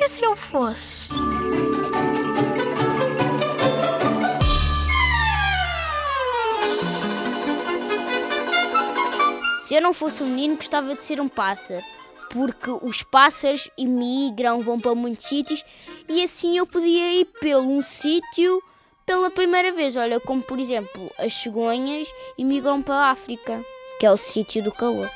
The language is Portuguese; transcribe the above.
E se eu fosse? Se eu não fosse um menino, gostava de ser um pássaro, porque os pássaros emigram vão para muitos sítios e assim eu podia ir pelo um sítio pela primeira vez. Olha, como por exemplo, as cegonhas emigram para a África, que é o sítio do calor.